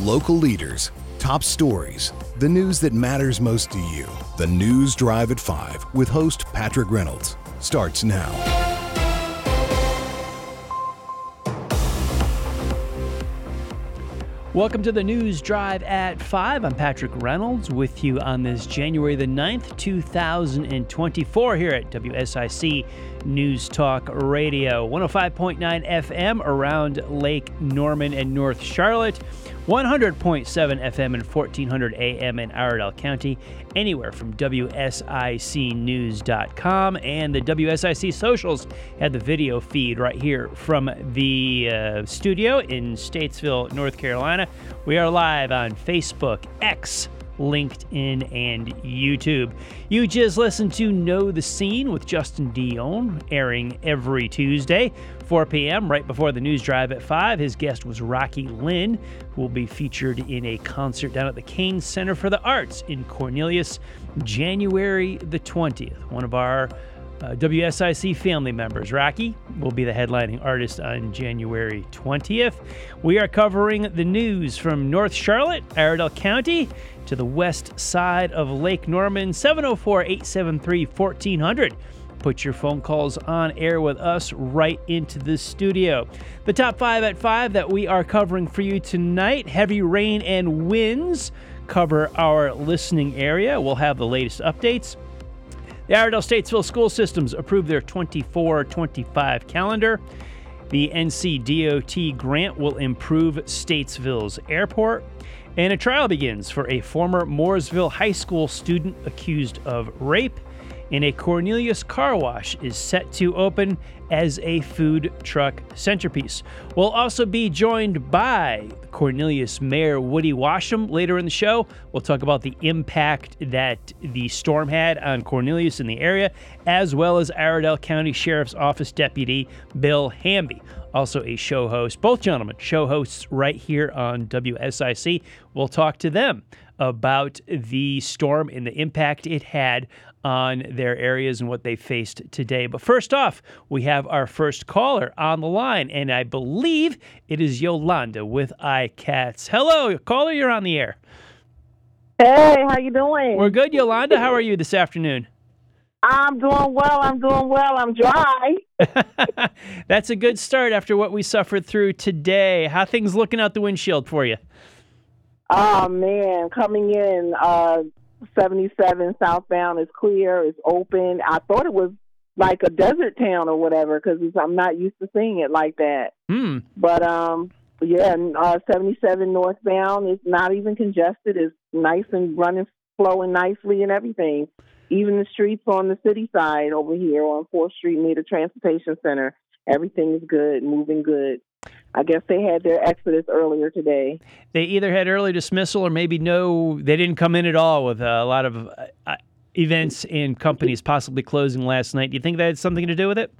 Local leaders, top stories, the news that matters most to you. The News Drive at 5 with host Patrick Reynolds starts now. Welcome to the News Drive at 5. I'm Patrick Reynolds with you on this January the 9th, 2024, here at WSIC News Talk Radio. 105.9 FM around Lake Norman and North Charlotte. 100.7 FM and 1400 AM in Iredell County, anywhere from WSICnews.com and the WSIC socials had the video feed right here from the uh, studio in Statesville, North Carolina. We are live on Facebook, X, LinkedIn, and YouTube. You just listened to Know the Scene with Justin Dion, airing every Tuesday, 4 p.m., right before the news drive at 5. His guest was Rocky Lynn, who will be featured in a concert down at the Cain Center for the Arts in Cornelius, January the 20th. One of our uh, WSIC family members. Rocky will be the headlining artist on January 20th. We are covering the news from North Charlotte, Iredell County, to the west side of Lake Norman, 704 873 1400. Put your phone calls on air with us right into the studio. The top five at five that we are covering for you tonight heavy rain and winds cover our listening area. We'll have the latest updates. The Iredell Statesville School Systems approved their 24 25 calendar. The NCDOT grant will improve Statesville's airport. And a trial begins for a former Mooresville High School student accused of rape and a Cornelius car wash is set to open as a food truck centerpiece. We'll also be joined by Cornelius Mayor Woody Washam later in the show. We'll talk about the impact that the storm had on Cornelius in the area, as well as Iredell County Sheriff's Office Deputy Bill Hamby also a show host. Both gentlemen, show hosts right here on WSIC. We'll talk to them about the storm and the impact it had on their areas and what they faced today. But first off, we have our first caller on the line, and I believe it is Yolanda with iCats. Hello, caller, you're on the air. Hey, how you doing? We're good, Yolanda. How are you this afternoon? I'm doing well. I'm doing well. I'm dry. That's a good start after what we suffered through today. How things looking out the windshield for you? Oh man, coming in uh 77 southbound is clear, it's open. I thought it was like a desert town or whatever because I'm not used to seeing it like that. Hmm. But um yeah, uh 77 northbound is not even congested. It's nice and running flowing nicely and everything even the streets on the city side over here on 4th Street near the transportation center, everything is good, moving good. I guess they had their exodus earlier today. They either had early dismissal or maybe no, they didn't come in at all with a lot of uh, events and companies possibly closing last night. Do you think that had something to do with it?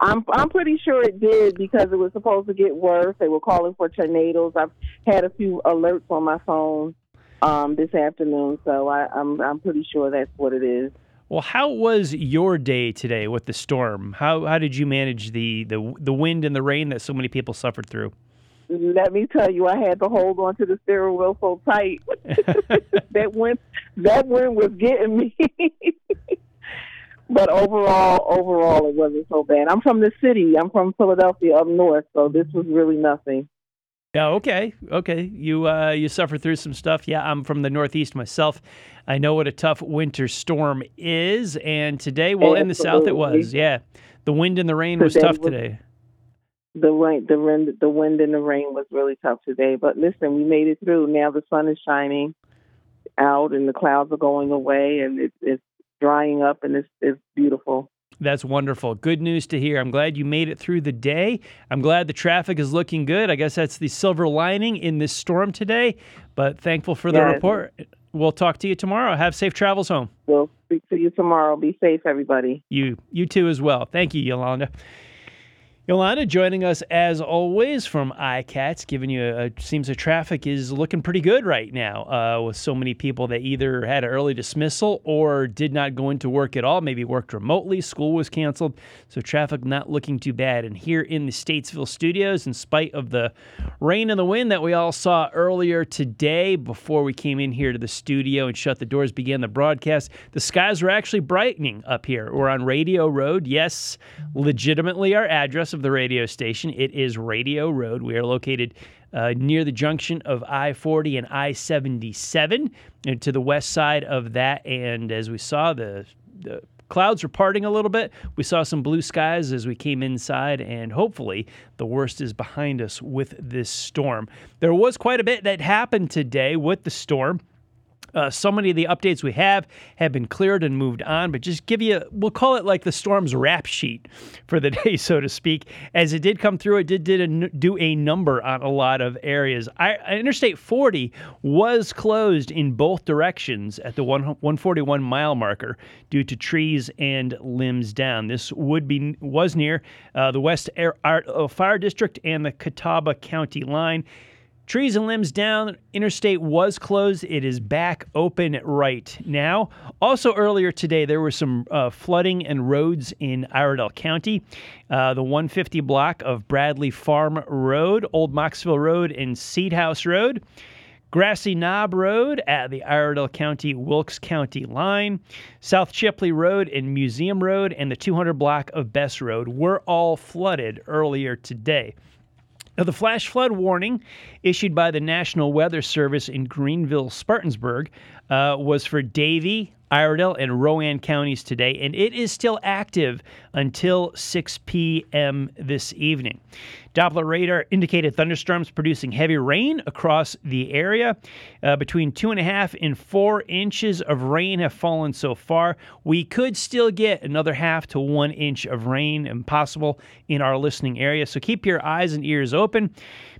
I'm I'm pretty sure it did because it was supposed to get worse. They were calling for tornadoes. I've had a few alerts on my phone um, this afternoon. So I, I'm I'm pretty sure that's what it is. Well, how was your day today with the storm? How how did you manage the the the wind and the rain that so many people suffered through? Let me tell you, I had to hold on to the steering wheel so tight. that wind that wind was getting me. but overall, overall, it wasn't so bad. I'm from the city. I'm from Philadelphia up north, so this was really nothing. Yeah. Okay. Okay. You uh, you suffer through some stuff. Yeah. I'm from the Northeast myself. I know what a tough winter storm is, and today, well, Absolutely. in the South, it was. Yeah. The wind and the rain was tough was, today. The rain, the wind, the wind and the rain was really tough today. But listen, we made it through. Now the sun is shining out, and the clouds are going away, and it's it's drying up, and it's it's beautiful. That's wonderful. Good news to hear. I'm glad you made it through the day. I'm glad the traffic is looking good. I guess that's the silver lining in this storm today, but thankful for the yes. report. We'll talk to you tomorrow. Have safe travels home. We'll speak to you tomorrow. Be safe, everybody. You, you too, as well. Thank you, Yolanda. Yolanda joining us as always from iCats, giving you a, seems the traffic is looking pretty good right now uh, with so many people that either had an early dismissal or did not go into work at all, maybe worked remotely, school was canceled, so traffic not looking too bad. And here in the Statesville studios, in spite of the rain and the wind that we all saw earlier today before we came in here to the studio and shut the doors, began the broadcast, the skies were actually brightening up here. We're on Radio Road, yes, legitimately our address of the radio station. It is Radio Road. We are located uh, near the junction of I 40 and I 77 and to the west side of that. And as we saw, the, the clouds were parting a little bit. We saw some blue skies as we came inside, and hopefully the worst is behind us with this storm. There was quite a bit that happened today with the storm. Uh, so many of the updates we have have been cleared and moved on, but just give you, we'll call it like the storm's rap sheet for the day, so to speak. As it did come through, it did, did a, do a number on a lot of areas. I, Interstate 40 was closed in both directions at the one, 141 mile marker due to trees and limbs down. This would be was near uh, the West Air, uh, Fire District and the Catawba County line. Trees and limbs down. Interstate was closed. It is back open right now. Also, earlier today, there was some uh, flooding and roads in Iredell County. Uh, the 150 block of Bradley Farm Road, Old Mocksville Road, and Seed House Road. Grassy Knob Road at the Iredell County Wilkes County line, South Chipley Road and Museum Road, and the 200 block of Bess Road were all flooded earlier today. Now, the flash flood warning issued by the National Weather Service in Greenville, Spartansburg, uh, was for Davie, Iredell, and Rowan counties today, and it is still active until 6 p.m. this evening. Doppler radar indicated thunderstorms producing heavy rain across the area. Uh, between two and a half and four inches of rain have fallen so far. We could still get another half to one inch of rain impossible in our listening area, so keep your eyes and ears open.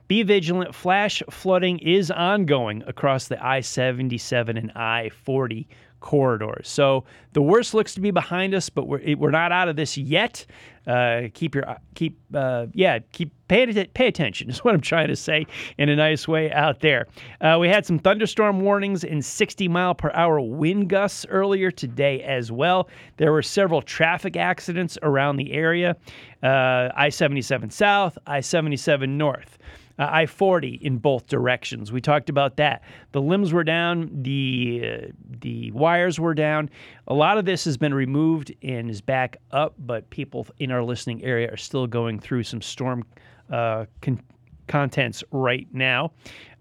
Be vigilant. Flash flooding is ongoing across the I 77 and I 40 corridors. So the worst looks to be behind us, but we're, we're not out of this yet. Uh, keep your keep uh, yeah keep pay pay attention is what I'm trying to say in a nice way out there. Uh, we had some thunderstorm warnings and 60 mile per hour wind gusts earlier today as well. There were several traffic accidents around the area. Uh, I-77 South, I-77 North uh, I 40 in both directions. We talked about that. The limbs were down, the, uh, the wires were down. A lot of this has been removed and is back up, but people in our listening area are still going through some storm uh, con- contents right now.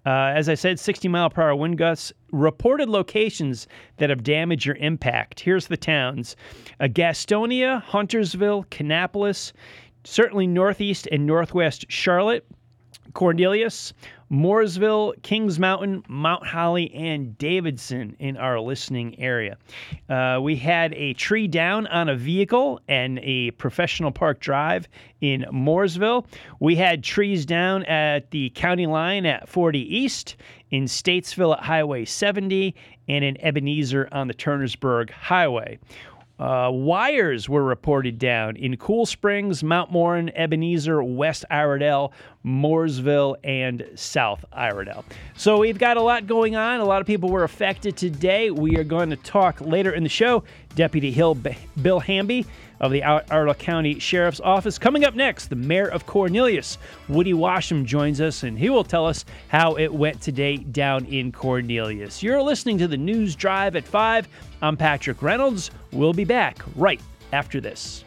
Uh, as I said, 60 mile per hour wind gusts. Reported locations that have damage or impact. Here's the towns uh, Gastonia, Huntersville, Kannapolis, certainly northeast and northwest Charlotte, Cornelius, Mooresville, Kings Mountain, Mount Holly, and Davidson in our listening area. Uh, we had a tree down on a vehicle and a professional park drive in Mooresville. We had trees down at the county line at 40 East, in Statesville at Highway 70, and in Ebenezer on the Turnersburg Highway. Uh, wires were reported down in Cool Springs, Mount Mourne, Ebenezer, West Iredell, Mooresville, and South Iredell. So we've got a lot going on. A lot of people were affected today. We are going to talk later in the show. Deputy Hill Bill Hamby of the Iredell County Sheriff's Office. Coming up next, the Mayor of Cornelius, Woody Washam, joins us, and he will tell us how it went today down in Cornelius. You're listening to the News Drive at 5. I'm Patrick Reynolds. We'll be back right after this.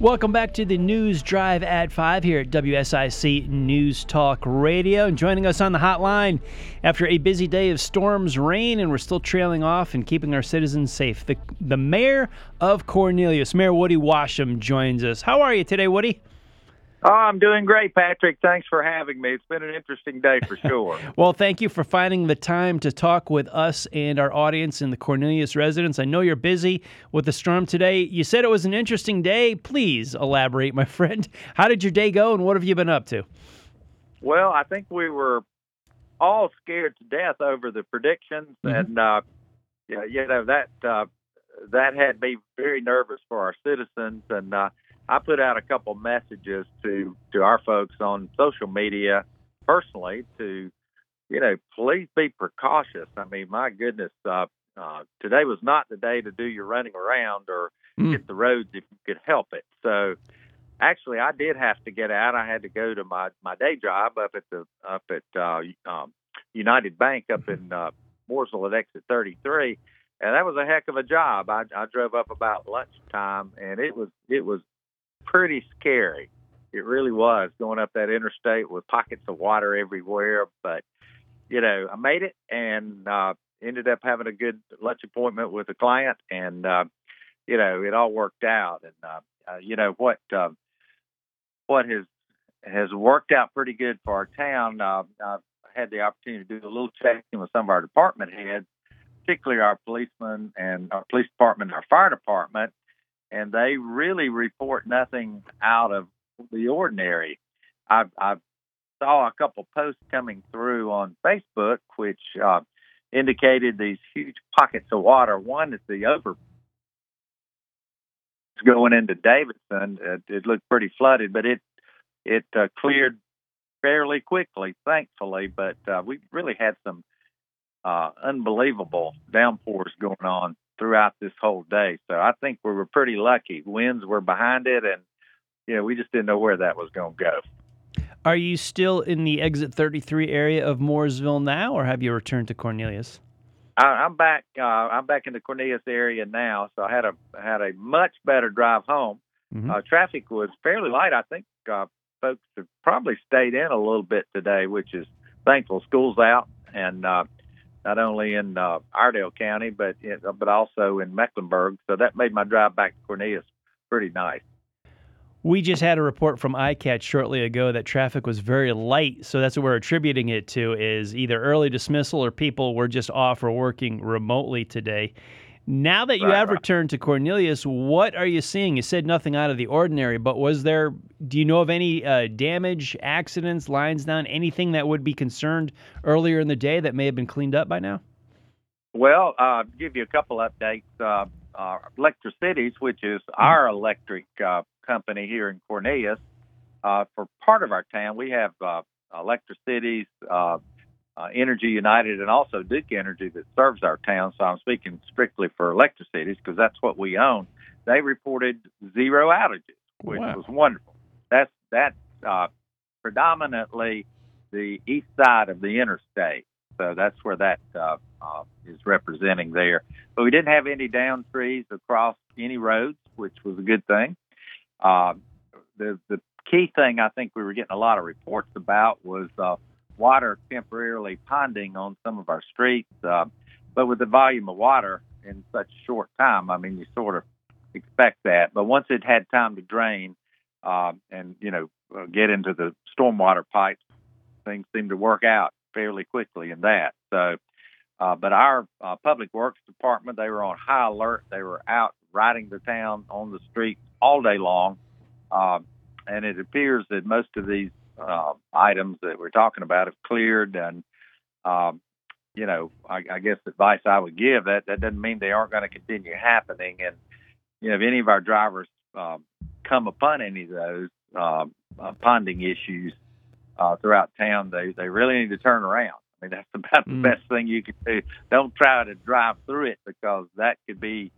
Welcome back to the News Drive at 5 here at WSIC News Talk Radio. And joining us on the hotline after a busy day of storms, rain, and we're still trailing off and keeping our citizens safe, the, the Mayor of Cornelius, Mayor Woody Washam, joins us. How are you today, Woody? Oh, I'm doing great, Patrick. Thanks for having me. It's been an interesting day for sure. well, thank you for finding the time to talk with us and our audience in the Cornelius residents. I know you're busy with the storm today. You said it was an interesting day. Please elaborate, my friend. How did your day go and what have you been up to? Well, I think we were all scared to death over the predictions, Mhm. and uh, yeah, you know that uh, that had me very nervous for our citizens, and uh, I put out a couple messages to to our folks on social media personally to, you know, please be precautious. I mean, my goodness, uh, uh, today was not the day to do your running around or Mm. hit the roads if you could help it. So actually I did have to get out. I had to go to my my day job up at the up at uh um United Bank up in uh Mooresville at exit 33 and that was a heck of a job. I I drove up about lunchtime and it was it was pretty scary. It really was going up that interstate with pockets of water everywhere, but you know, I made it and uh ended up having a good lunch appointment with a client and uh you know, it all worked out. And uh, uh, you know what uh, what has has worked out pretty good for our town. Uh, I've had the opportunity to do a little checking with some of our department heads, particularly our policemen and our police department, our fire department, and they really report nothing out of the ordinary. I, I saw a couple posts coming through on Facebook, which uh, indicated these huge pockets of water. One is the over it's going into Davidson. It, it looked pretty flooded, but it it uh, cleared fairly quickly, thankfully. But uh, we really had some uh, unbelievable downpours going on throughout this whole day. So I think we were pretty lucky. Winds were behind it, and you know we just didn't know where that was going to go. Are you still in the exit 33 area of Mooresville now, or have you returned to Cornelius? I, I'm back. Uh, I'm back in the Cornelius area now, so I had a had a much better drive home. Mhm. Uh, traffic was fairly light. I think uh, folks have probably stayed in a little bit today, which is thankful. School's out, and uh, not only in uh, Iredell County, but in, but also in Mecklenburg. So that made my drive back to Cornelius pretty nice. We just had a report from ICAT shortly ago that traffic was very light, so that's what we're attributing it to is either early dismissal or people were just off or working remotely today. Now that you Right, have right. returned to Cornelius, what are you seeing? You said nothing out of the ordinary, but was there, do you know of any uh, damage, accidents, lines down, anything that would be concerned earlier in the day that may have been cleaned up by now? Well, uh, give you a couple updates. Uh, uh, Electricities, which is our electric uh, company here in Cornelius, uh, for part of our town, we have uh, Electricities, uh, Energy United, and also Duke Energy that serves our town. So I'm speaking strictly for Electricities because that's what we own. They reported zero outages, which Wow. was wonderful. That's that's uh, predominantly the east side of the interstate. So that's where that uh, uh, is representing there. But we didn't have any down trees across any roads, which was a good thing. Uh, the the key thing I think we were getting a lot of reports about was uh, water temporarily ponding on some of our streets. Uh, but with the volume of water in such short time, I mean, you sort of expect that. But once it had time to drain uh, and you know uh, get into the stormwater pipes, things seemed to work out fairly quickly in that. So, uh, but our uh, public works department, they were on high alert. They were out riding the town on the streets all day long. Uh, and it appears that most of these uh, items that we're talking about have cleared. And, um, you know, I, I guess the advice I would give that that doesn't mean they aren't going to continue happening. And, you know, if any of our drivers um, come upon any of those uh, uh, ponding issues, uh, throughout town, they they really need to turn around. I mean, that's about Mm. the best thing you can do. Don't try to drive through it because that could be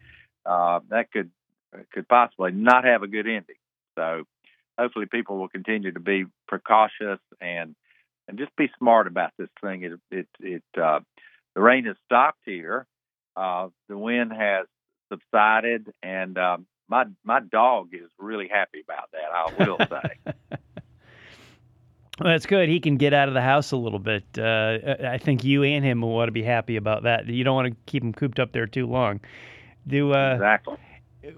uh, that could could possibly not have a good ending. So hopefully, people will continue to be precautious and and just be smart about this thing. It it it uh, the rain has stopped here. Uh, the wind has subsided, and um, my my dog is really happy about that. I will say. Well, that's good. He can get out of the house a little bit. Uh, I think you and him will want to be happy about that. You don't want to keep him cooped up there too long. Do uh, exactly.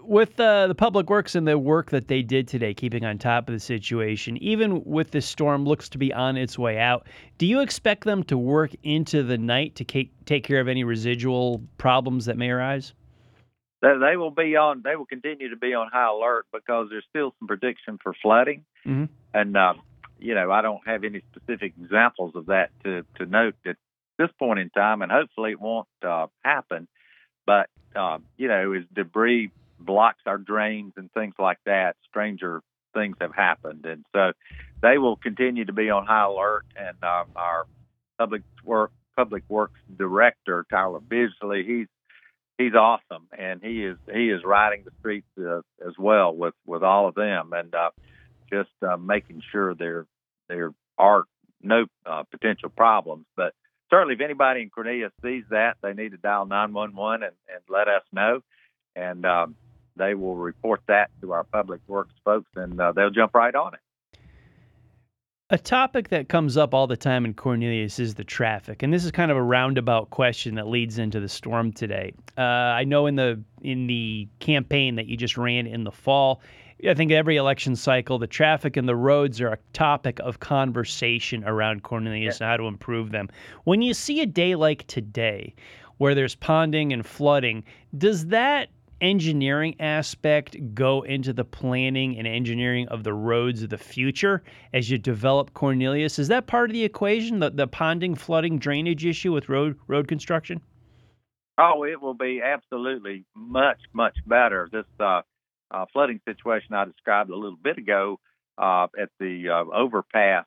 With uh, the public works and the work that they did today, keeping on top of the situation, even with the storm looks to be on its way out. Do you expect them to work into the night to ca- take care of any residual problems that may arise? they, will be on they will continue to be on high alert because there's still some prediction for flooding Mhm. and uh, you know, I don't have any specific examples of that to, to note at this point in time, and hopefully it won't uh, happen. But, uh, you know, as debris blocks our drains and things like that, stranger things have happened. And so they will continue to be on high alert. And um, our public work public works director, Tyler Bisley, he's he's awesome, and he is he is riding the streets uh, as well with with all of them, and uh, just uh, making sure there there are no uh, potential problems. But certainly, if anybody in Cornelius sees that, they need to dial 911 and, and let us know, and um, they will report that to our public works folks, and uh, they'll jump right on it. A topic that comes up all the time in Cornelius is the traffic, and this is kind of a roundabout question that leads into the storm today. Uh, I know in the in the campaign that you just ran in the fall, I think every election cycle, the traffic and the roads are a topic of conversation around Cornelius and how to improve them. When you see a day like today, where there's ponding and flooding, does that engineering aspect go into the planning and engineering of the roads of the future as you develop Cornelius? Is that part of the equation, the, the ponding, flooding, drainage issue with road road construction? Oh, it will be absolutely much, much better. This uh, uh, flooding situation I described a little bit ago uh, at the uh, overpass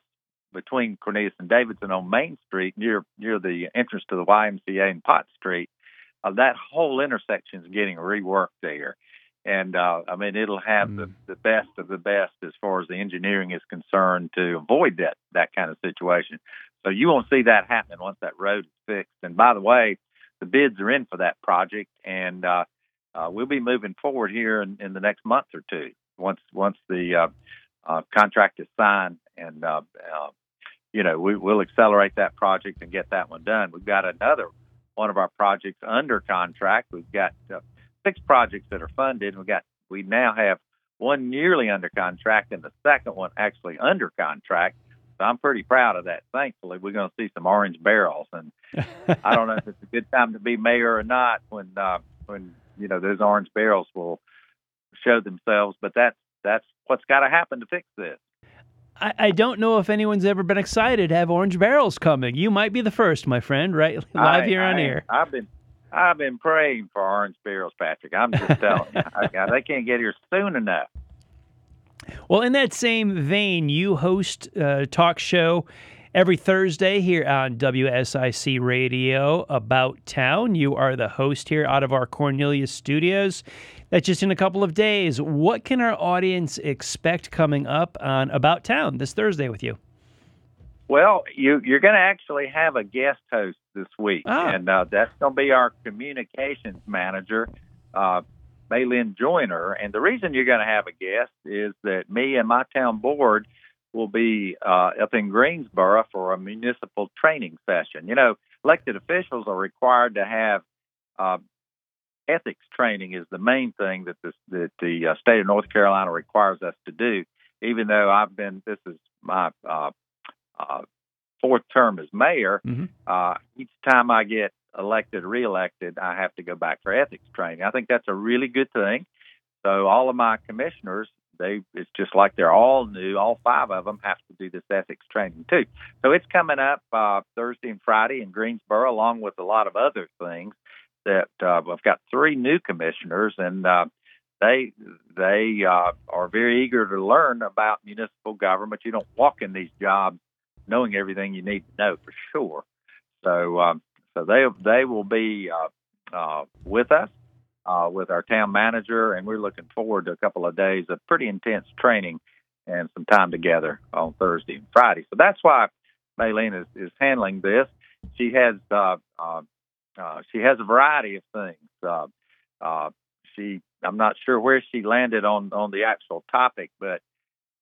between Cornelius and Davidson on Main Street near near the entrance to the YMCA and Potts Street uh, that whole intersection is getting reworked there. And uh, I mean, it'll have mm. the, the best of the best as far as the engineering is concerned to avoid that that kind of situation. So you won't see that happening once that road is fixed. And by the way, the bids are in for that project, and uh, uh, we'll be moving forward here in, in the next month or two. Once once the uh, uh, contract is signed, and uh, you know we, will accelerate that project and get that one done. We've got another one of our projects under contract. We've got uh, six projects that are funded. We got we now have one nearly under contract and the second one actually under contract. So I'm pretty proud of that. Thankfully, we're going to see some orange barrels, and I don't know if it's a good time to be mayor or not when uh, when you know those orange barrels will show themselves. But that's that's what's got to happen to fix this. I, I don't know if anyone's ever been excited to have orange barrels coming. You might be the first, my friend, right? Live I, here on I, air. I've been I've been praying for orange barrels, Patrick. I'm just telling you. I, they can't get here soon enough. Well, in that same vein, you host a talk show every Thursday here on WSIC Radio about town. You are the host here out of our Cornelius studios. That's just in a couple of days. What can our audience expect coming up on About Town this Thursday with you? Well, you, are going to actually have a guest host this week, ah. and uh, that's going to be our communications manager, uh, Maylin Joyner. And the reason you're going to have a guest is that me and my town board will be uh, up in Greensboro for a municipal training session. You know, elected officials are required to have uh, ethics training is the main thing that, this, that the uh, state of North Carolina requires us to do. Even though I've been, this is my uh, uh, fourth term as mayor. Mm-hmm. Uh, each time I get elected, reelected, I have to go back for ethics training. I think that's a really good thing. So all of my commissioners, they it's just like they're all new. All five of them have to do this ethics training too. So it's coming up uh, Thursday and Friday in Greensboro, along with a lot of other things that uh, I've got three new commissioners, and uh, they they uh, are very eager to learn about municipal government. You don't walk in these jobs knowing everything you need to know for sure. So um, so they they will be uh, uh, with us uh, with our town manager, and we're looking forward to a couple of days of pretty intense training and some time together on Thursday and Friday. So that's why Maylene is, is handling this. She has uh, she has a variety of things. Uh, uh, she, I'm not sure where she landed on on the actual topic, but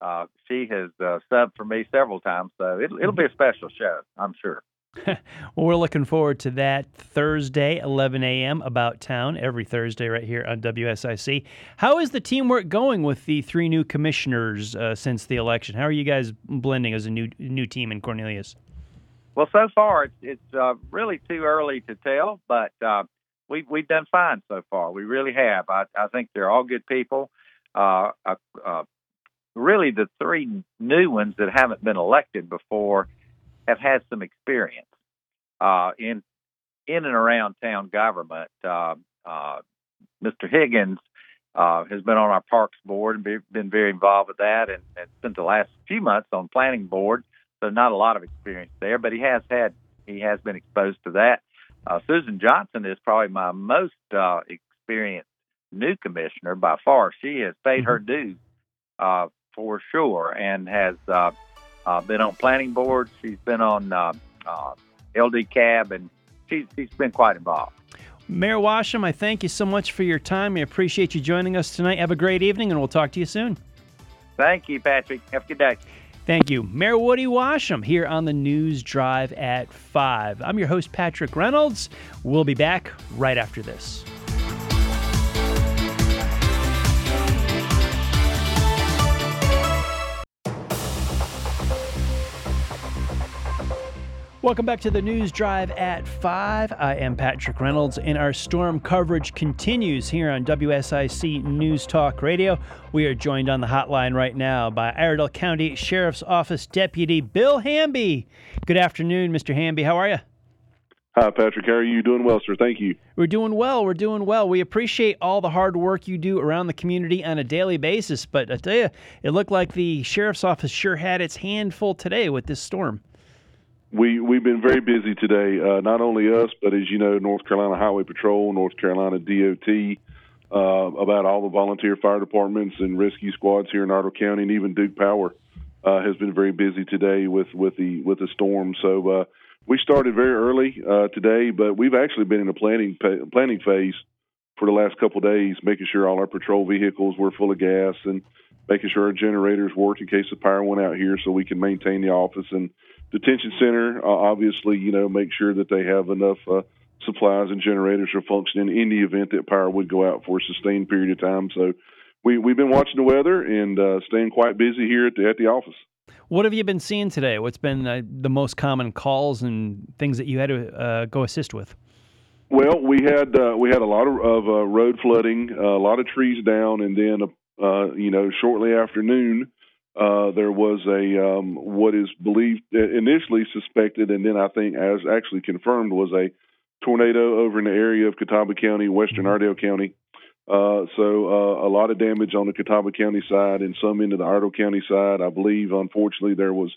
uh, she has uh, subbed for me several times, so it, it'll be a special show, I'm sure. well, we're looking forward to that Thursday, 11 a.m. About Town, every Thursday right here on WSIC. How is the teamwork going with the three new commissioners uh, since the election? How are you guys blending as a new new team in Cornelius? Well, so far it's, it's uh, really too early to tell, but uh, we've we've done fine so far. We really have. I, I think they're all good people. Uh, a, a really the three new ones that haven't been elected before have had some experience uh, in in and around town government. Uh, uh, Mr. Higgins uh, has been on our parks board and be, been very involved with that, and, and spent the last few months on planning board. So not a lot of experience there, but he has had he has been exposed to that. Uh, Susan Johnson is probably my most uh, experienced new commissioner by far. She has paid her mm-hmm. dues uh, for sure, and has uh, uh, been on planning boards. She's been on uh, uh, LD Cab, and she's, she's been quite involved. Mayor Washam, I thank you so much for your time. I appreciate you joining us tonight. Have a great evening, and we'll talk to you soon. Thank you, Patrick. Have a good day. Thank you. Mayor Woody Washam here on the News Drive at 5. I'm your host, Patrick Reynolds. We'll be back right after this. Welcome back to the News Drive at 5. I am Patrick Reynolds, and our storm coverage continues here on WSIC News Talk Radio. We are joined on the hotline right now by Iredell County Sheriff's Office Deputy Bill Hamby. Good afternoon, Mr. Hamby. How are you? Hi, Patrick. How are you? Doing well, sir. Thank you. We're doing well. We're doing well. We appreciate all the hard work you do around the community on a daily basis. But I tell you, it looked like the Sheriff's Office sure had its handful today with this storm we we've been very busy today. Uh, not only us, but as you know, North Carolina Highway Patrol, North Carolina DOT, uh, about all the volunteer fire departments and rescue squads here in Otto County, and even Duke Power uh, has been very busy today with with the with the storm. So uh, we started very early uh, today, but we've actually been in a planning planning phase for the last couple days, making sure all our patrol vehicles were full of gas and making sure our generators worked in case the power went out here, so we can maintain the office and detention center, uh, obviously, you know, make sure that they have enough uh, supplies and generators are functioning in the event that power would go out for a sustained period of time. So we, we've been watching the weather and uh, staying quite busy here at the, at the office. What have you been seeing today? What's been uh, the most common calls and things that you had to uh, go assist with? Well, we had uh, we had a lot of, of uh, road flooding, uh, a lot of trees down, and then uh, you know shortly after noon, uh, there was a um, what is believed initially suspected, and then I think as actually confirmed was a tornado over in the area of Catawba County, western mm-hmm. Iredell County. Uh, so uh, a lot of damage on the Catawba County side and some into the Iredell County side. I believe, unfortunately, there was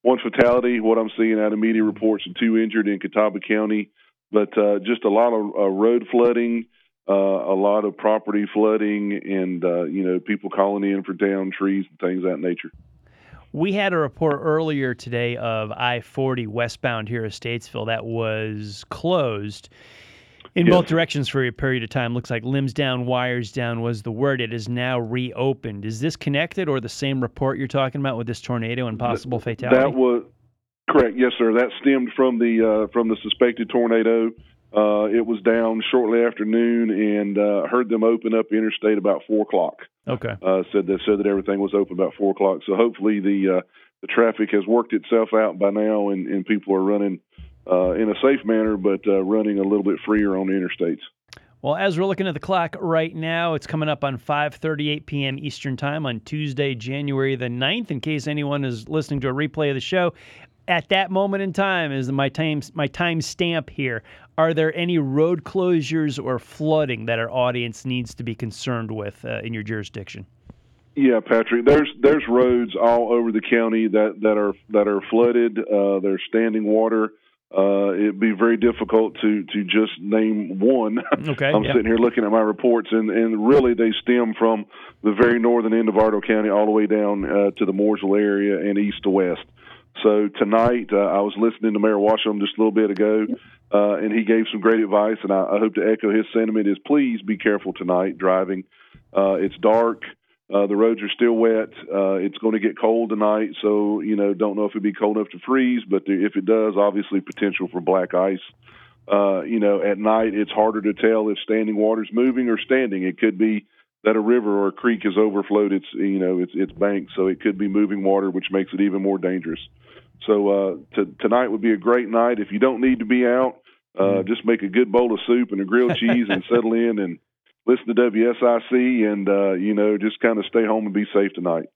one fatality. What I'm seeing out of media reports and two injured in Catawba County, but uh, just a lot of uh, road flooding uh, a lot of property flooding and uh, you know people calling in for down trees and things of that nature. We had a report earlier today of I-40 westbound here at Statesville that was closed in yes. both directions for a period of time. Looks like limbs down, wires down was the word. It is now reopened. Is this connected or the same report you're talking about with this tornado and possible fatality? That was correct. Yes, sir. That stemmed from the uh, from the suspected tornado. Uh, it was down shortly after noon, and uh, heard them open up interstate about four o'clock. Okay. Uh, said that said that everything was open about four o'clock. So hopefully the uh, the traffic has worked itself out by now, and, and people are running uh, in a safe manner, but uh, running a little bit freer on the interstates. Well, as we're looking at the clock right now, it's coming up on 5:38 p.m. Eastern Time on Tuesday, January the 9th. In case anyone is listening to a replay of the show, at that moment in time is my time my time stamp here. Are there any road closures or flooding that our audience needs to be concerned with uh, in your jurisdiction? Yeah, Patrick. There's there's roads all over the county that, that are that are flooded. Uh, there's standing water. Uh, it'd be very difficult to to just name one. Okay, I'm yeah. sitting here looking at my reports, and and really they stem from the very northern end of Iredell County all the way down uh, to the Mooresville area and east to west. So tonight, uh, I was listening to Mayor Washam just a little bit ago, uh, and he gave some great advice. And I, I, hope to echo his sentiment: is please be careful tonight driving. Uh, it's dark. Uh, the roads are still wet. Uh, it's going to get cold tonight, so you know don't know if it'll be cold enough to freeze, but if it does, obviously potential for black ice. Uh, you know, at night it's harder to tell if standing water's moving or standing. It could be that a river or a creek has overflowed its you know its its banks, so it could be moving water, which makes it even more dangerous. So uh, t- tonight would be a great night. If you don't need to be out, uh, mm. just make a good bowl of soup and a grilled cheese and settle in and listen to WSIC and uh, you know just kind of stay home and be safe tonight.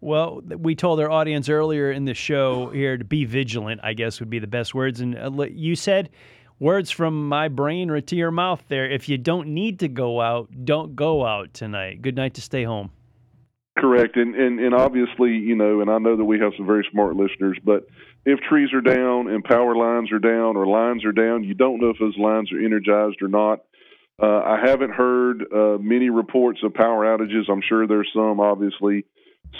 Well, we told our audience earlier in the show here to be vigilant, I guess would be the best words. And uh, you said words from my brain or to your mouth there. If you don't need to go out, don't go out tonight. Good night to stay home. Correct. And, and, and obviously, you know, and I know that we have some very smart listeners, but if trees are down and power lines are down or lines are down, you don't know if those lines are energized or not. Uh, I haven't heard uh, many reports of power outages. I'm sure there's some, obviously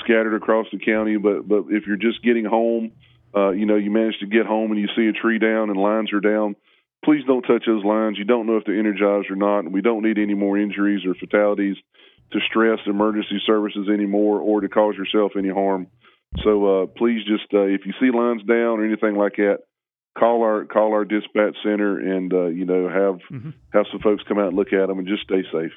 scattered across the county. But but if you're just getting home, uh, you know, you manage to get home and you see a tree down and lines are down. Please don't touch those lines. You don't know if they're energized or not, and we don't need any more injuries or fatalities to stress emergency services anymore or to cause yourself any harm. So uh, please just uh, if you see lines down or anything like that, call our call our dispatch center and uh, you know have mm-hmm. have some folks come out and look at them and just stay safe.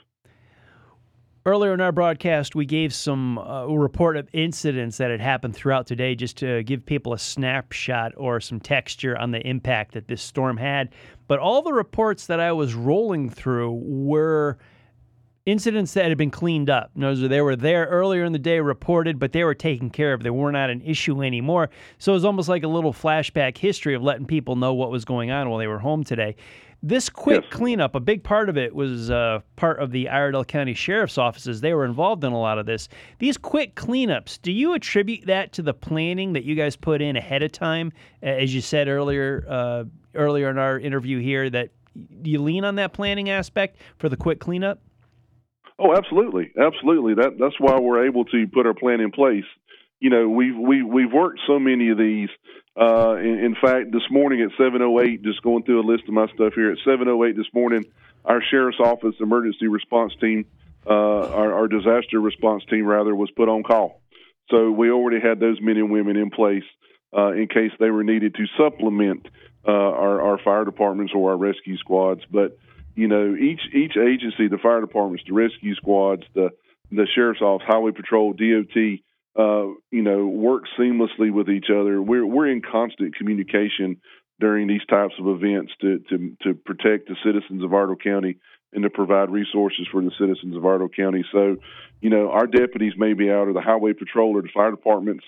Earlier in our broadcast, we gave some uh, report of incidents that had happened throughout today just to give people a snapshot or some texture on the impact that this storm had. But all the reports that I was rolling through were incidents that had been cleaned up. Notice they were there earlier in the day, reported, but they were taken care of. They were not an issue anymore. So it was almost like a little flashback history of letting people know what was going on while they were home today. This quick yes. cleanup, a big part of it was uh, part of the Iredell County Sheriff's offices. They were involved in a lot of this. These quick cleanups, do you attribute that to the planning that you guys put in ahead of time? As you said earlier, uh, earlier in our interview here, that you lean on that planning aspect for the quick cleanup? Oh, absolutely, absolutely. That that's why we're able to put our plan in place. You know, we've we we've worked so many of these uh, in, in, fact, this morning at 7:08, just going through a list of my stuff here at 7:08 this morning, our sheriff's office emergency response team, uh, our, our, disaster response team rather, was put on call. So we already had those men and women in place uh, in case they were needed to supplement uh, our, our fire departments or our rescue squads. But you know, each each agency, the fire departments, the rescue squads, the the sheriff's office, highway patrol, DOT uh, you know, work seamlessly with each other. We're we're in constant communication during these types of events to to to protect the citizens of Iredell County and to provide resources for the citizens of Iredell County. So, you know, our deputies may be out, or the highway patrol, or the fire departments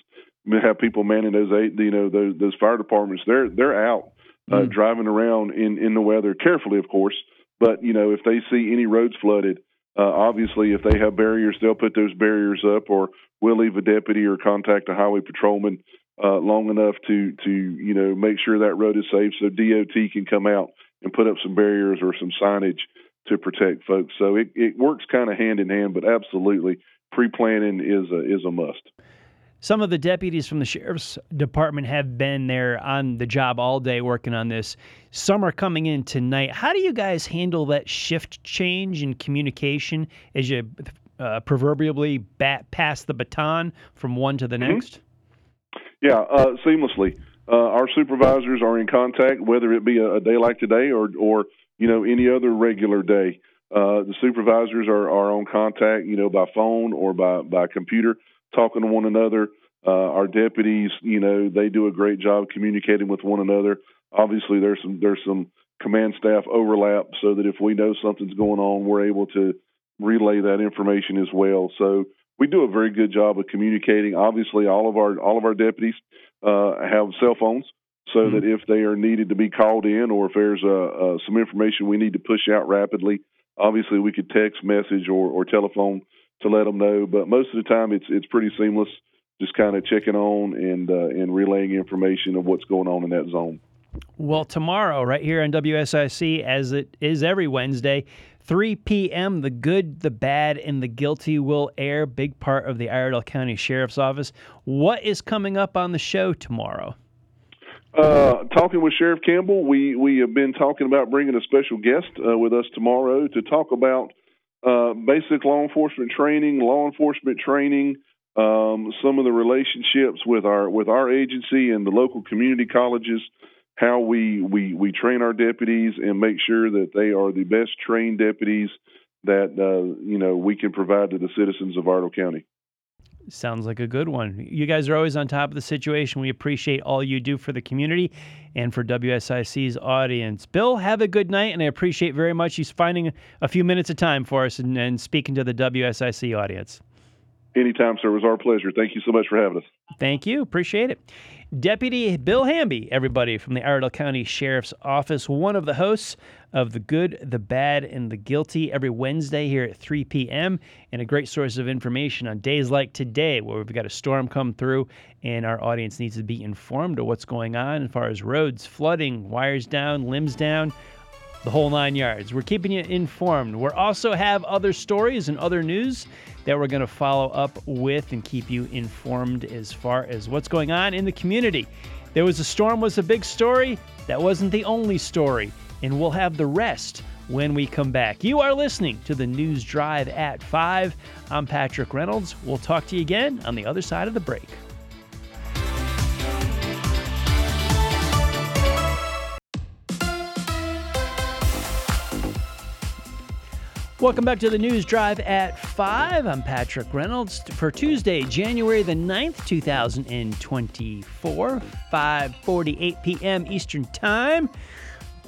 may have people manning those eight, you know, those those fire departments. They're they're out uh, mm. driving around in in the weather carefully, of course. But you know, if they see any roads flooded, uh, obviously, if they have barriers, they'll put those barriers up, or we'll leave a deputy or contact a highway patrolman uh, long enough to to you know make sure that road is safe, so DOT can come out and put up some barriers or some signage to protect folks. So it, it works kind of hand in hand, but absolutely pre planning is a, is a must. Some of the deputies from the sheriff's department have been there on the job all day working on this. Some are coming in tonight. How do you guys handle that shift change in communication as you uh, proverbially bat, pass the baton from one to the mm-hmm. next? Yeah, uh, seamlessly. Uh, our supervisors are in contact, whether it be a, a, day like today or, or you know any other regular day. Uh, the supervisors are, are on contact, you know, by phone or by by computer talking to one another. Uh, our deputies, you know, they do a great job communicating with one another. Obviously, there's some there's some command staff overlap, so that if we know something's going on, we're able to relay that information as well. So we do a very good job of communicating. Obviously, all of our all of our deputies uh, have cell phones, so mm-hmm. that if they are needed to be called in, or if there's uh, uh, some information we need to push out rapidly, obviously we could text message or, or telephone to let them know. But most of the time, it's it's pretty seamless. Just kind of checking on and uh, and relaying information of what's going on in that zone. Well, tomorrow, right here on WSIC, as it is every Wednesday, 3 p.m., The Good, the Bad, and the Guilty will air. Big part of the Iredell County Sheriff's Office. What is coming up on the show tomorrow? Uh, talking with Sheriff Campbell, we, we have been talking about bringing a special guest uh, with us tomorrow to talk about uh, basic law enforcement training, law enforcement training, um, some of the relationships with our with our agency and the local community colleges, how we, we we train our deputies and make sure that they are the best trained deputies that uh, you know we can provide to the citizens of Iredell County. Sounds like a good one. You guys are always on top of the situation. We appreciate all you do for the community and for WSIC's audience. Bill, have a good night, and I appreciate very much you finding a few minutes of time for us and, and speaking to the WSIC audience. Anytime, sir. It was our pleasure. Thank you so much for having us. Thank you. Appreciate it. Deputy Bill Hamby, everybody from the Iredell County Sheriff's Office, one of the hosts of The Good, the Bad, and the Guilty every Wednesday here at 3 p.m., and a great source of information on days like today where we've got a storm come through and our audience needs to be informed of what's going on as far as roads, flooding, wires down, limbs down the whole nine yards. We're keeping you informed. We also have other stories and other news that we're going to follow up with and keep you informed as far as what's going on in the community. There was a storm was a big story. That wasn't the only story, and we'll have the rest when we come back. You are listening to the News Drive at 5. I'm Patrick Reynolds. We'll talk to you again on the other side of the break. Welcome back to the News Drive at 5. I'm Patrick Reynolds for Tuesday, January the 9th, 2024, 5:48 p.m. Eastern Time.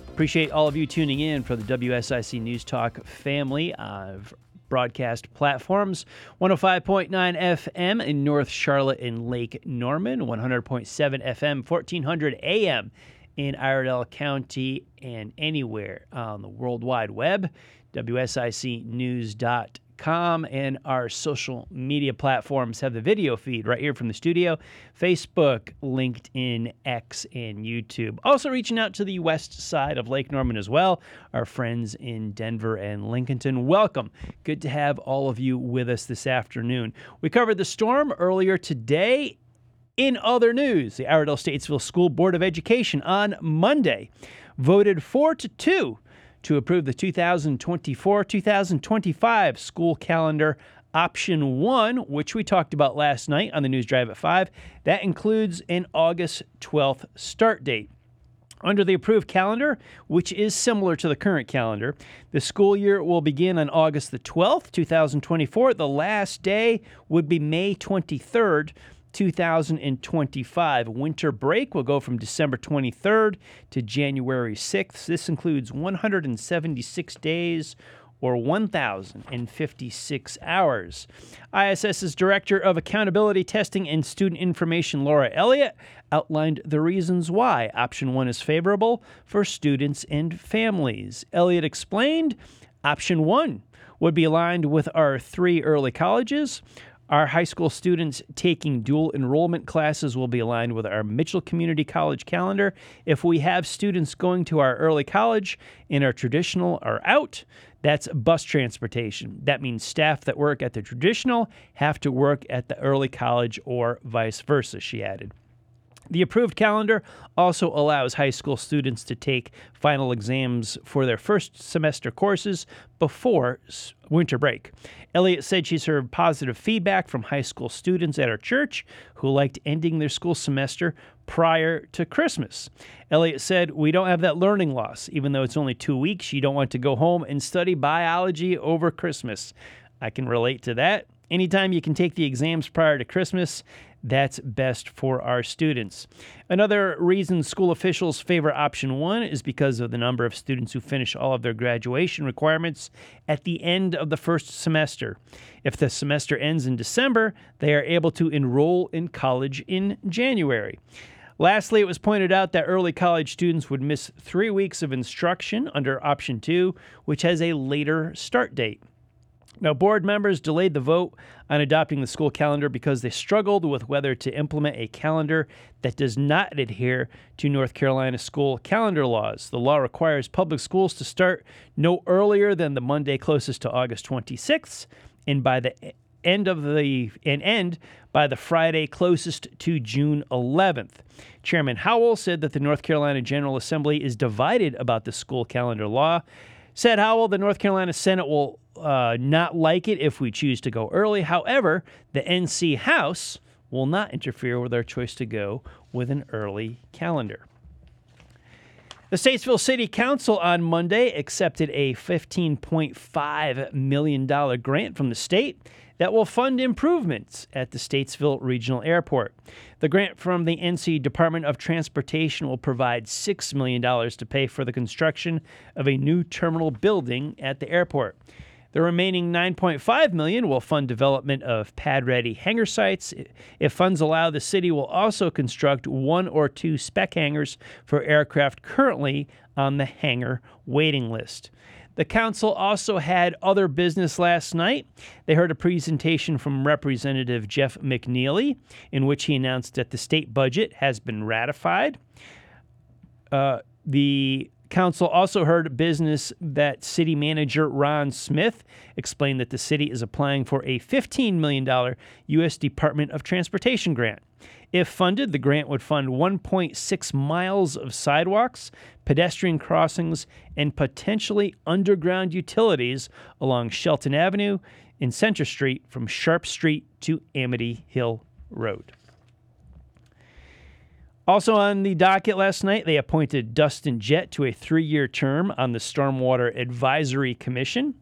Appreciate all of you tuning in for the WSIC News Talk family of broadcast platforms 105.9 FM in North Charlotte and Lake Norman, 100.7 FM, 1400 AM in Iredell County, and anywhere on the World Wide Web. WSICnews.com, and our social media platforms have the video feed right here from the studio Facebook, LinkedIn, X, and YouTube. Also, reaching out to the west side of Lake Norman as well, our friends in Denver and Lincolnton. Welcome. Good to have all of you with us this afternoon. We covered the storm earlier today. In other news, the Iredell Statesville School Board of Education on Monday voted 4 to 2 to approve the 2024 2025 school calendar option one, which we talked about last night on the News Drive at 5. That includes an August 12th start date. Under the approved calendar, which is similar to the current calendar, the school year will begin on August the 12th, 2024. The last day would be May 23rd, 2025. Winter break will go from December 23rd to January 6th. This includes 176 days or 1,056 hours. ISS's Director of Accountability Testing and Student Information, Laura Elliott, outlined the reasons why option one is favorable for students and families. Elliott explained option one would be aligned with our three early colleges. Our high school students taking dual enrollment classes will be aligned with our Mitchell Community College calendar. If we have students going to our early college and our traditional are out, that's bus transportation. That means staff that work at the traditional have to work at the early college or vice versa, she added. The approved calendar also allows high school students to take final exams for their first semester courses before winter break. Elliott said she's heard positive feedback from high school students at her church who liked ending their school semester prior to Christmas. Elliott said, We don't have that learning loss. Even though it's only two weeks, you don't want to go home and study biology over Christmas. I can relate to that. Anytime you can take the exams prior to Christmas, that's best for our students. Another reason school officials favor option one is because of the number of students who finish all of their graduation requirements at the end of the first semester. If the semester ends in December, they are able to enroll in college in January. Lastly, it was pointed out that early college students would miss three weeks of instruction under option two, which has a later start date. Now, board members delayed the vote on adopting the school calendar because they struggled with whether to implement a calendar that does not adhere to North Carolina school calendar laws. The law requires public schools to start no earlier than the Monday closest to August 26th and by the end of the and end by the Friday closest to June 11th. Chairman Howell said that the North Carolina General Assembly is divided about the school calendar law. Said Howell, the North Carolina Senate will uh, not like it if we choose to go early. However, the NC House will not interfere with our choice to go with an early calendar. The Statesville City Council on Monday accepted a $15.5 million grant from the state that will fund improvements at the Statesville Regional Airport. The grant from the NC Department of Transportation will provide $6 million to pay for the construction of a new terminal building at the airport. The remaining 9.5 million will fund development of pad-ready hangar sites. If funds allow, the city will also construct one or two spec hangars for aircraft currently on the hangar waiting list. The council also had other business last night. They heard a presentation from Representative Jeff McNeely, in which he announced that the state budget has been ratified. Uh, the council also heard business that city manager Ron Smith explained that the city is applying for a $15 million U.S. Department of Transportation grant. If funded, the grant would fund 1.6 miles of sidewalks, pedestrian crossings, and potentially underground utilities along Shelton Avenue in Center Street from Sharp Street to Amity Hill Road. Also on the docket last night, they appointed Dustin Jett to a three year term on the Stormwater Advisory Commission.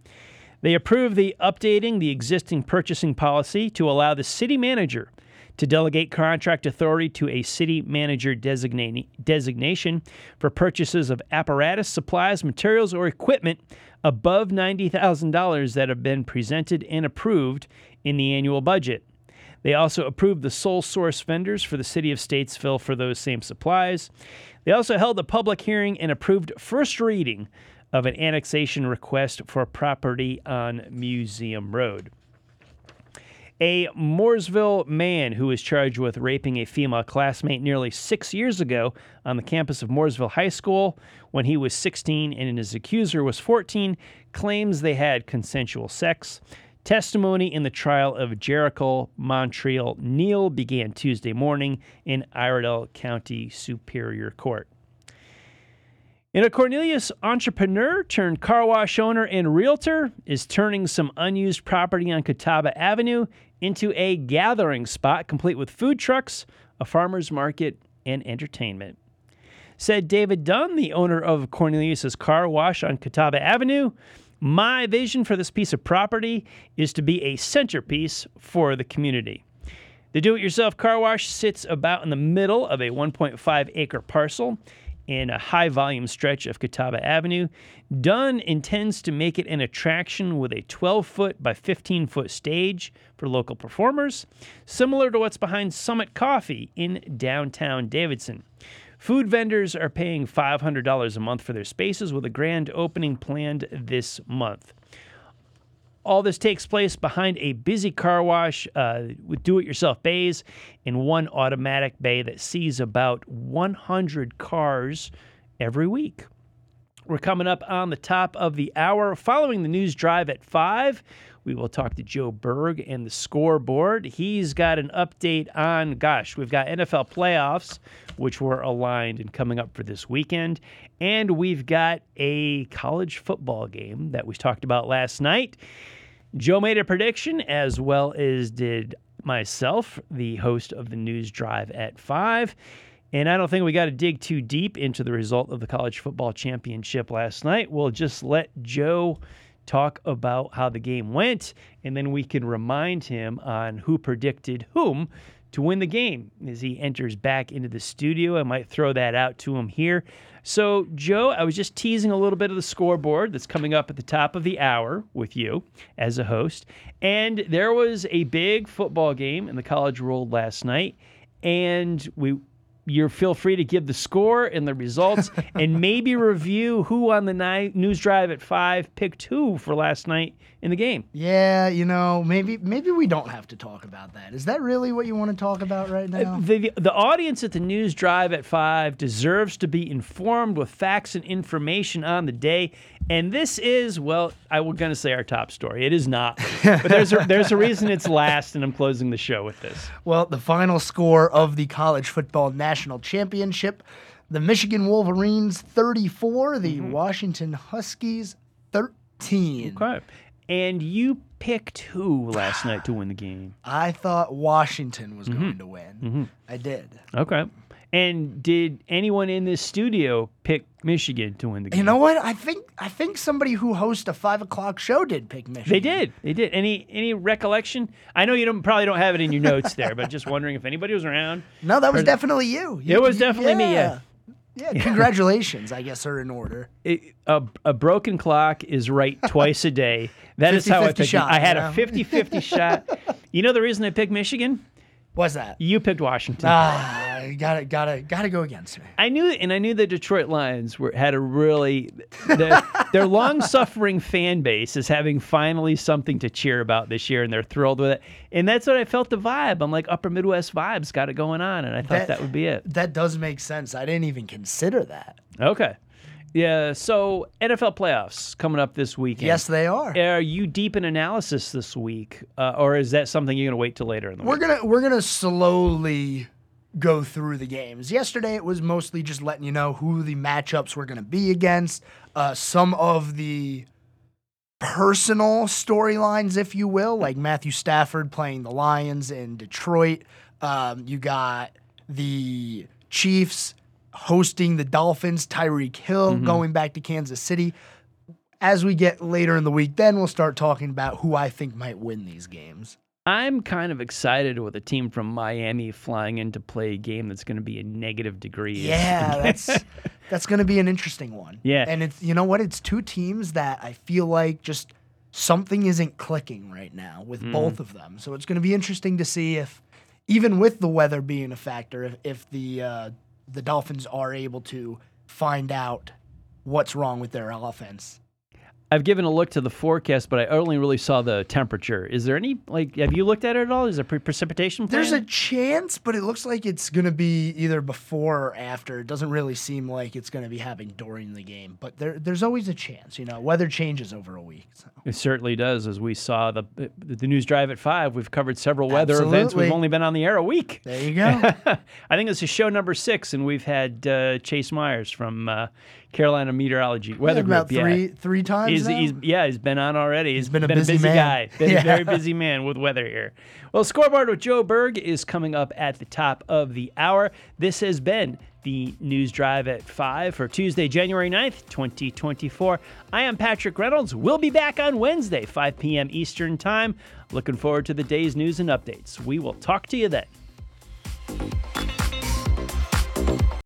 They approved the updating the existing purchasing policy to allow the city manager to delegate contract authority to a city manager designation for purchases of apparatus, supplies, materials, or equipment above $90,000 that have been presented and approved in the annual budget. They also approved the sole source vendors for the city of Statesville for those same supplies. They also held a public hearing and approved first reading of an annexation request for property on Museum Road. A Mooresville man who was charged with raping a female classmate nearly six years ago on the campus of Mooresville High School when he was 16 and his accuser was 14 claims they had consensual sex. Testimony in the trial of Jericho Montreal Neal began Tuesday morning in Iredell County Superior Court. And a Cornelius entrepreneur turned car wash owner and realtor is turning some unused property on Catawba Avenue into a gathering spot complete with food trucks, a farmer's market, and entertainment. Said David Dunn, the owner of Cornelius's car wash on Catawba Avenue, my vision for this piece of property is to be a centerpiece for the community. The do it yourself car wash sits about in the middle of a 1.5 acre parcel in a high volume stretch of Catawba Avenue. Dunn intends to make it an attraction with a 12 foot by 15 foot stage for local performers, similar to what's behind Summit Coffee in downtown Davidson. Food vendors are paying $500 a month for their spaces with a grand opening planned this month. All this takes place behind a busy car wash uh, with do it yourself bays and one automatic bay that sees about 100 cars every week. We're coming up on the top of the hour. Following the news drive at 5, we will talk to Joe Berg and the scoreboard. He's got an update on, gosh, we've got NFL playoffs, which were aligned and coming up for this weekend. And we've got a college football game that we talked about last night. Joe made a prediction, as well as did myself, the host of the News Drive at 5. And I don't think we got to dig too deep into the result of the college football championship last night. We'll just let Joe talk about how the game went, and then we can remind him on who predicted whom to win the game as he enters back into the studio. I might throw that out to him here. So, Joe, I was just teasing a little bit of the scoreboard that's coming up at the top of the hour with you as a host. And there was a big football game in the college world last night. And we you feel free to give the score and the results and maybe review who on the night news drive at five picked who for last night in the game. Yeah, you know, maybe maybe we don't have to talk about that. Is that really what you want to talk about right now? Uh, the, the audience at the news drive at five deserves to be informed with facts and information on the day. And this is, well, I was going to say our top story. It is not, but there's a, there's a reason it's last, and I'm closing the show with this. Well, the final score of the college football national championship: the Michigan Wolverines 34, the mm-hmm. Washington Huskies 13. Okay. And you picked who last night to win the game? I thought Washington was mm-hmm. going to win. Mm-hmm. I did. Okay. And did anyone in this studio pick Michigan to win the game? You know what? I think I think somebody who hosts a five o'clock show did pick Michigan. They did. They did. Any any recollection? I know you don't probably don't have it in your notes there, but just wondering if anybody was around. No, that was definitely you. you it was definitely me. Yeah. Yeah, congratulations, I guess, are in order. It, a, a broken clock is right twice a day. That is how I 50-50 picked shot, I had you a know? 50 50 shot. You know the reason I picked Michigan? What's that? You picked Washington. Ah, gotta, gotta, gotta go against me. I knew, and I knew the Detroit Lions were had a really the, their long-suffering fan base is having finally something to cheer about this year, and they're thrilled with it. And that's what I felt the vibe. I'm like Upper Midwest vibes got it going on, and I thought that, That- would be it. That does make sense. I didn't even consider that. Okay, yeah. So NFL playoffs coming up this weekend. Yes, they are. Are you deep in analysis this week, uh, or is that something you're gonna wait till later in the We're week? gonna we're gonna slowly go through the games. Yesterday it was mostly just letting you know who the matchups were gonna be against, uh, some of the personal storylines, if you will, like Matthew Stafford playing the Lions in Detroit. Um, you got the Chiefs hosting the Dolphins, Tyreek Hill going back to Kansas City. As we get later in the week, then we'll start talking about who I think might win these games. I'm kind of excited with a team from Miami flying in to play a game that's going to be a negative degree. Yeah, that's that's going to be an interesting one. Yeah. and it's you know what? It's two teams that I feel like just something isn't clicking right now with Mm. both of them. So it's going to be interesting to see if, even with the weather being a factor, if, if the uh, the Dolphins are able to find out what's wrong with their offense. I've given a look to the forecast, but I only really saw the temperature. Is there any like? Have you looked at it at all? Is there pre- precipitation? There's a chance, but it looks like it's going to be either before or after. It doesn't really seem like it's going to be happening during the game, but there, there's always a chance. You know, weather changes over a week. So. It certainly does. As we saw the the news drive at five, we've covered several weather events. We've only been on the air a week. There you go. I think this is show number six, and we've had uh, Chase Myers from uh, Carolina Meteorology Weather about Group. three yeah. three times. He's, now? he's yeah, he's been on already. he's been a busy man. guy, been Yeah. a very busy man with weather here. Well, scoreboard with Joe Berg is coming up at the top of the hour. This has been the news drive at five for Tuesday, January 9th, 2024. I am Patrick Reynolds. We'll be back on Wednesday, 5 p.m. Eastern Time. Looking forward to the day's news and updates. We will talk to you then.